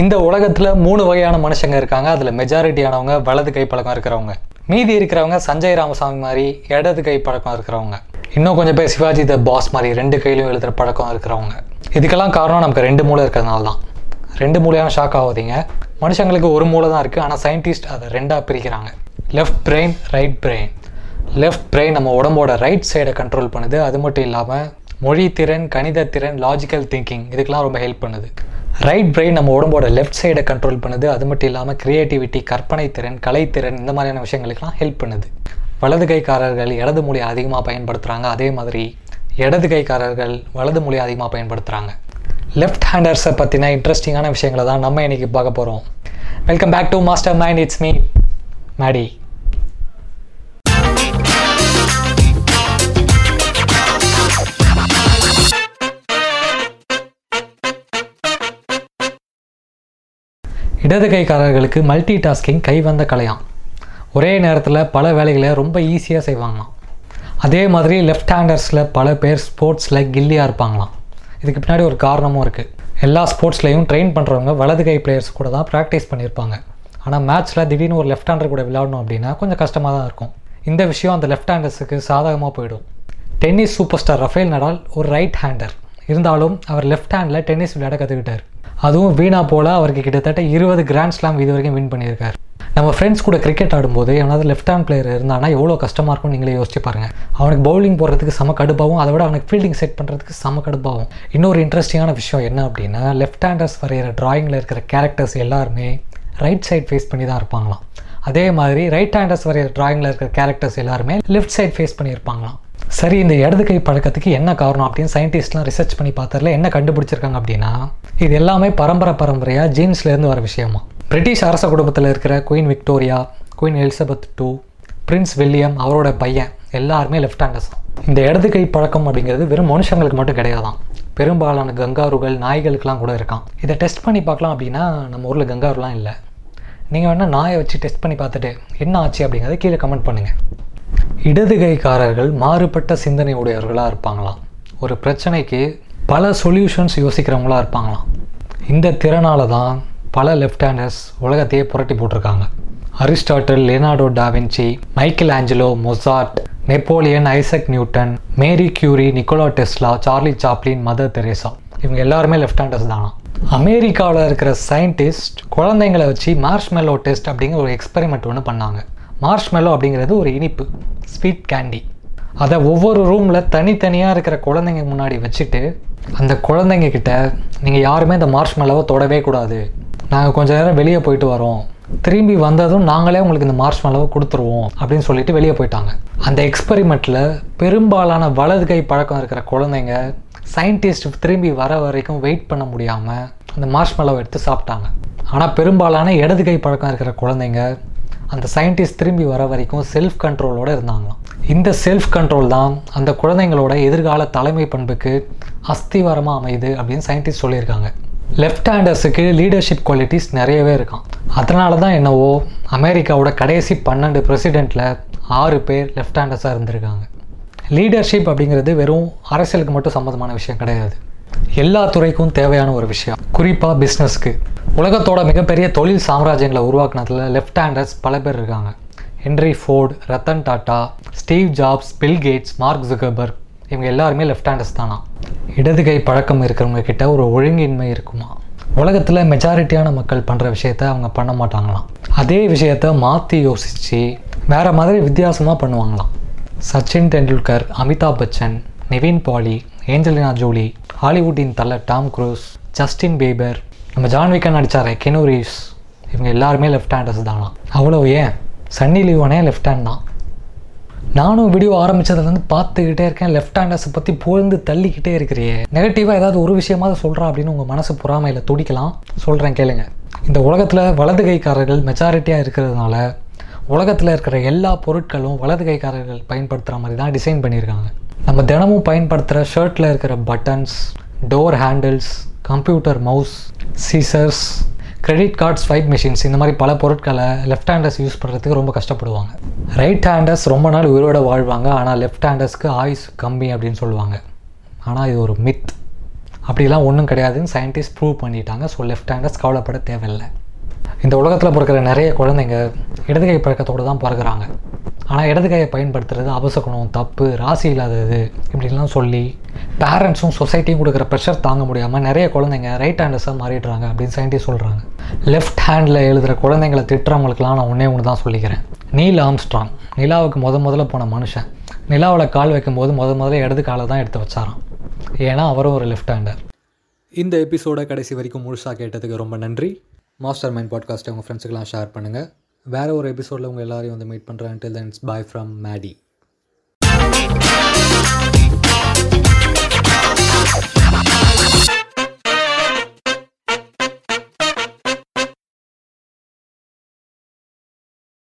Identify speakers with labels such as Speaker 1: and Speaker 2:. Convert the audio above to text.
Speaker 1: இந்த உலகத்தில் மூணு வகையான மனுஷங்க இருக்காங்க. அதில் மெஜாரிட்டியானவங்க வலது கை பழக்கம் இருக்கிறவங்க. மீதி இருக்கிறவங்க சஞ்சய் ராமசாமி மாதிரி இடது கை பழக்கம் இருக்கிறவங்க. இன்னும் கொஞ்சம் பேர் சிவாஜி த பாஸ் மாதிரி ரெண்டு கையிலும் எழுதுகிற பழக்கம் இருக்கிறவங்க. இதுக்கெல்லாம் காரணம் நமக்கு ரெண்டு மூளை இருக்கிறதுனால தான். ரெண்டு மூலையான ஷாக் ஆகாதீங்க. மனுஷங்களுக்கு ஒரு மூளை தான் இருக்குது ஆனால் சயின்டிஸ்ட் அதை ரெண்டாக பிரிக்கிறாங்க. Left brain right brain left brain நம்ம உடம்போட ரைட் சைடை கண்ட்ரோல் பண்ணுது. அது மட்டும் இல்லாமல் மொழி திறன் கணித திறன் லாஜிக்கல் திங்கிங் இதுக்கெல்லாம் ரொம்ப ஹெல்ப் பண்ணுது. ரைட் பிரெயின் நம்ம உடம்போட லெஃப்ட் சைடை கண்ட்ரோல் பண்ணுது. அது மட்டும் இல்லாமல் க்ரியேட்டிவிட்டி கற்பனை திறன் கலைத்திறன் இந்த மாதிரியான விஷயங்களுக்கெல்லாம் ஹெல்ப் பண்ணுது. வலது கைக்காரர்கள் இடது மொழியை அதிகமாக பயன்படுத்துகிறாங்க அதே மாதிரி இடது கைக்காரர்கள் வலது மொழியை அதிகமாக பயன்படுத்துகிறாங்க லெஃப்ட் ஹேண்டர்ஸை பற்றின இன்ட்ரெஸ்டிங்கான விஷயங்களை தான் நம்ம இன்றைக்கி பார்க்க போகிறோம் welcome back to master mind it's me Maddy இடது கைக்காரர்களுக்கு மல்டி டாஸ்கிங் கை வந்த கலையாம். ஒரே நேரத்தில் பல வேலைகளை ரொம்ப ஈஸியாக செய்வாங்களாம். அதே மாதிரி லெஃப்ட் ஹேண்டர்ஸில் பல பேர் ஸ்போர்ட்ஸில் கில்லியாக இருப்பாங்களாம். இதுக்கு பின்னாடி ஒரு காரணமும் இருக்குது எல்லா ஸ்போர்ட்ஸ்லேயும் ட்ரெயின் பண்ணுறவங்க வலது கை பிளேயர்ஸ் கூட தான் ப்ராக்டிஸ் பண்ணியிருப்பாங்க ஆனால் மேட்ச்சில் திடீர்னு ஒரு லெஃப்ட் ஹேண்டர் கூட விளையாடணும் அப்படின்னா கொஞ்சம் கஷ்டமாக தான் இருக்கும். இந்த விஷயம் அந்த லெஃப்ட் ஹேண்டர்ஸுக்கு சாதகமாக போயிடும். Tennis super star Rafael Nadal ஒரு ரைட் ஹேண்டர் இருந்தாலும் அவர் லெஃப்ட் ஹேண்டில் டென்னிஸ் விளையாட கற்றுக்கிட்டார் அதுவும் வீணா போல அவருக்கு கிட்டத்தட்ட இருபது கிராண்ட் ஸ்லாம் இது வரைக்கும் வின் பண்ணியிருக்காரு. நம்ம ஃப்ரெண்ட்ஸ் கூட கிரிக்கெட் ஆடும்போது எவனாவது லெஃப்ட் ஹேண்ட் பிளேயர் இருந்தானா எவ்வளோ கஷ்டமாக இருக்கும்னு நீங்களே யோசிச்சு பாருங்கள் அவனுக்கு பவுலிங் போடுறதுக்கு செம கடுப்பாகவும் அதை விட அவனுக்கு ஃபீல்டிங் செட் பண்ணுறதுக்கு செம கடுப்பாகும் இன்னொரு இன்ட்ரெஸ்டிங்கான விஷயம் என்ன அப்படின்னா லெஃப்ட் ஹேண்டர்ஸ் வரைகிற ட்ராயிங்கில் இருக்கிற கேரக்டர்ஸ் எல்லாருமே ரைட் சைட் ஃபேஸ் பண்ணி தான் இருப்பாங்களாம். அதே மாதிரி ரைட் ஹேண்டர்ஸ் வரைகிற ட்ராயிங்கில் இருக்கிற கேரக்டர்ஸ் எல்லாருமே லெஃப்ட் சைட் ஃபேஸ் பண்ணியிருப்பாங்களாம் சரி இந்த இடது கை பழக்கத்துக்கு என்ன காரணம் அப்படின்னு சயின்டிஸ்ட்லாம் ரிசர்ச் பண்ணி பார்த்ததுல என்ன கண்டுபிடிச்சிருக்காங்க அப்படின்னா இது எல்லாமே பரம்பரை பரம்பரையாக ஜீன்ஸ்லேருந்து வர விஷயமா. பிரிட்டிஷ் அரச குடும்பத்தில் இருக்கிற queen Victoria queen Elizabeth two prince William அவரோட பையன் எல்லாருமே லெஃப்ட் ஹேண்டர்ஸ் இந்த இடது கை பழக்கம் அப்படிங்கிறது வெறும் மனுஷங்களுக்கு மட்டும் கிடையாதான். பெரும்பாலான கங்காருகள் நாய்களுக்கெல்லாம் கூட இருக்கான். இதை டெஸ்ட் பண்ணி பார்க்கலாம் அப்படின்னா நம்ம ஊரில் கங்காருலாம் இல்லை. நீங்கள் வேணால் நாயை வச்சு டெஸ்ட் பண்ணி பார்த்துட்டு என்ன ஆச்சு அப்படிங்கிறத கீழே கமெண்ட் பண்ணுங்கள் இடதுகைக்காரர்கள் மாறுபட்ட சிந்தனை உடையவர்களாக இருப்பாங்களாம். ஒரு பிரச்சனைக்கு பல சொல்யூஷன்ஸ் யோசிக்கிறவங்களா இருப்பாங்களாம். இந்த திறனால தான் பல லெஃப்ட் ஹேண்டர்ஸ் உலகத்தையே புரட்டி போட்டிருக்காங்க. Aristotle Leonardo da Vinci Michelangelo Mozart Napoleon Isaac Newton Marie Curie Nikola Tesla Charlie Chaplin Mother Teresa. இவங்க எல்லாருமே லெஃப்ட் ஹேண்டர்ஸ் தானா? அமெரிக்காவில் இருக்கிற சயின்டிஸ்ட் குழந்தைங்களை வச்சு மார்ஷ்மெல்லோ டெஸ்ட் அப்படிங்கிற ஒரு எக்ஸ்பெரிமெண்ட் ஒன்று பண்ணாங்க. மார்ஷ்மெல்லோ அப்படிங்கிறது ஒரு இனிப்பு ஸ்வீட் கேண்டி அதை ஒவ்வொரு ரூமில் தனித்தனியாக இருக்கிற குழந்தைங்க முன்னாடி வச்சுட்டு அந்த குழந்தைங்க கிட்ட நீங்கள் யாருமே இந்த மார்ஷ்மெல்லோவை தொடவே கூடாது. நாங்கள் கொஞ்சம் நேரம் வெளியே போயிட்டு வரோம். திரும்பி வந்ததும் நாங்களே உங்களுக்கு இந்த மார்ஷ்மெல்லோவை கொடுத்துருவோம். அப்படின்னு சொல்லிட்டு வெளியே போயிட்டாங்க. அந்த எக்ஸ்பெரிமெண்ட்டில் பெரும்பாலான வலது கை பழக்கம் இருக்கிற குழந்தைங்க சயின்டிஸ்ட் திரும்பி வர வரைக்கும் வெயிட் பண்ண முடியாமல் அந்த மார்ஷ்மெல்லோவை எடுத்து சாப்பிட்டாங்க. ஆனால் பெரும்பாலான இடது கை பழக்கம் இருக்கிற குழந்தைங்க அந்த சயின்டிஸ்ட் திரும்பி வர வரைக்கும் செல்ஃப் கண்ட்ரோலோடு இருந்தாங்களாம். இந்த செல்ஃப் கண்ட்ரோல் தான் அந்த குழந்தைங்களோட எதிர்கால தலைமை பண்புக்கு அஸ்திவாரமாக அமையுது அப்படின்னு சயின்டிஸ்ட் சொல்லியிருக்காங்க. லெஃப்ட் ஹேண்டர்ஸுக்கு லீடர்ஷிப் குவாலிட்டிஸ் நிறையவே இருக்கான் அதனால தான் என்னவோ அமெரிக்காவோட கடைசி பன்னெண்டு பிரசிடெண்ட்டில் ஆறு பேர் லெஃப்ட் ஹேண்டர்ஸாக இருந்திருக்காங்க. லீடர்ஷிப் அப்படிங்கிறது வெறும் அரசியலுக்கு மட்டும் சம்மந்தமான விஷயம் கிடையாது. எல்லா துறைக்கும் தேவையான ஒரு விஷயம். குறிப்பாக பிஸ்னஸ்க்கு உலகத்தோட மிகப்பெரிய தொழில் சாம்ராஜ்யங்களை உருவாக்குனதில் லெஃப்ட் ஹேண்டர்ஸ் பல பேர் இருக்காங்க. Henry Ford Ratan Tata Steve Jobs Bill Gates Mark Zuckerberg இவங்க எல்லாருமே லெஃப்ட் ஹேண்டர்ஸ் தானா? இடது கை பழக்கம் இருக்கிறவங்க கிட்ட ஒரு ஒழுங்கின்மை இருக்குமா? உலகத்தில் மெஜாரிட்டியான மக்கள் பண்ணுற விஷயத்த அவங்க பண்ண மாட்டாங்களாம் அதே விஷயத்த மாற்றி யோசித்து வேறு மாதிரி வித்தியாசமாக பண்ணுவாங்களாம். சச்சின் டெண்டுல்கர் அமிதாப் பச்சன் நிவின் பாலி ஏஞ்சலினா ஜோலி ஹாலிவுட்டின் தலை டாம் க்ரூஸ் ஜஸ்டின் பேபர் நம்ம ஜான்விக்கா நடித்தார் கெனு ரீவ்ஸ். இவங்க எல்லாருமே லெஃப்ட் ஹேண்டர்ஸ் தானா? அவ்வளோ ஏன்? சன்னி லியோனே லெஃப்ட் ஹேண்ட் தான். நானும் வீடியோ ஆரம்பித்ததுலேருந்து பார்த்துக்கிட்டே இருக்கேன். லெஃப்ட் ஹேண்டர்ஸை பற்றி புகழ்ந்து தள்ளிக்கிட்டே இருக்கிறியே. நெகட்டிவாக ஏதாவது ஒரு விஷயமாவது சொல்கிறா அப்படின்னு உங்கள் மனசு பொறாமையில் துடிக்கலாம். சொல்கிறேன் கேளுங்க. இந்த உலகத்தில் வலது கைக்காரர்கள் மெஜாரிட்டியாக இருக்கிறதுனால உலகத்தில் இருக்கிற எல்லா பொருட்களும் வலது கைக்காரர்கள் பயன்படுத்துகிற மாதிரி தான் டிசைன் பண்ணியிருக்காங்க. நம்ம தினமும் பயன்படுத்துகிற ஷர்ட்டில் இருக்கிற buttons door handles computer mouse scissors credit card swipe machines இந்த மாதிரி பல பொருட்களை லெஃப்ட் ஹேண்டர்ஸ் யூஸ் பண்ணுறதுக்கு ரொம்ப கஷ்டப்படுவாங்க. ரைட் ஹேண்டர்ஸ் ரொம்ப நாள் உயிரோட வாழ்வாங்க. ஆனால் லெஃப்ட் ஹேண்டர்ஸ்க்கு ஆயுஸ் கம்மி அப்படின்னு சொல்லுவாங்க. ஆனால் இது ஒரு மித் அப்படிலாம் ஒன்றும் கிடையாதுன்னு சயின்டிஸ்ட் ப்ரூவ் பண்ணிட்டாங்க. ஸோ லெஃப்ட் ஹேண்டர்ஸ் கவலைப்பட தேவையில்லை. இந்த உலகத்தில் பிறக்கிற நிறைய குழந்தைங்க இடதுகை பழக்கத்தோடு தான் பிறகுறாங்க ஆனால் இடது கையை பயன்படுத்துறது அபசகுணம் தப்பு ராசி இல்லாதது இப்படிலாம் சொல்லி பேரண்ட்ஸும் சொசைட்டியும் கொடுக்குற ப்ரெஷர் தாங்க முடியாமல் நிறைய குழந்தைங்க ரைட் ஹேண்டர்ஸாக மாறிடுறாங்க அப்படின்னு சயின்டிஸ்ட் சொல்கிறாங்க லெஃப்ட் ஹேண்டில் எழுதுகிற குழந்தைங்களை திட்டுறவங்களுக்குலாம் நான் ஒன்றே ஒன்று தான் சொல்லிக்கிறேன். நீல் ஆம்ஸ்ட்ராங் நிலாவுக்கு முத முதல்ல போன மனுஷன். நிலாவில் கால் வைக்கும்போது முத முதல்ல இடது காலை தான் எடுத்து வச்சாராம். ஏன்னா அவரும் ஒரு லெஃப்ட் ஹேண்டர் இந்த எபிசோட கடைசி வரைக்கும் முழுசாக கேட்டதுக்கு ரொம்ப நன்றி. மாஸ்டர் மைண்ட் பாட்காஸ்ட்டை உங்கள் ஃப்ரெண்ட்ஸுக்கெல்லாம் ஷேர் பண்ணுங்கள் வேறு ஒரு எபிசோடில் உங்கள் எல்லாரையும் வந்து மீட் பண்ணுறேன் till then bye bye from Maddy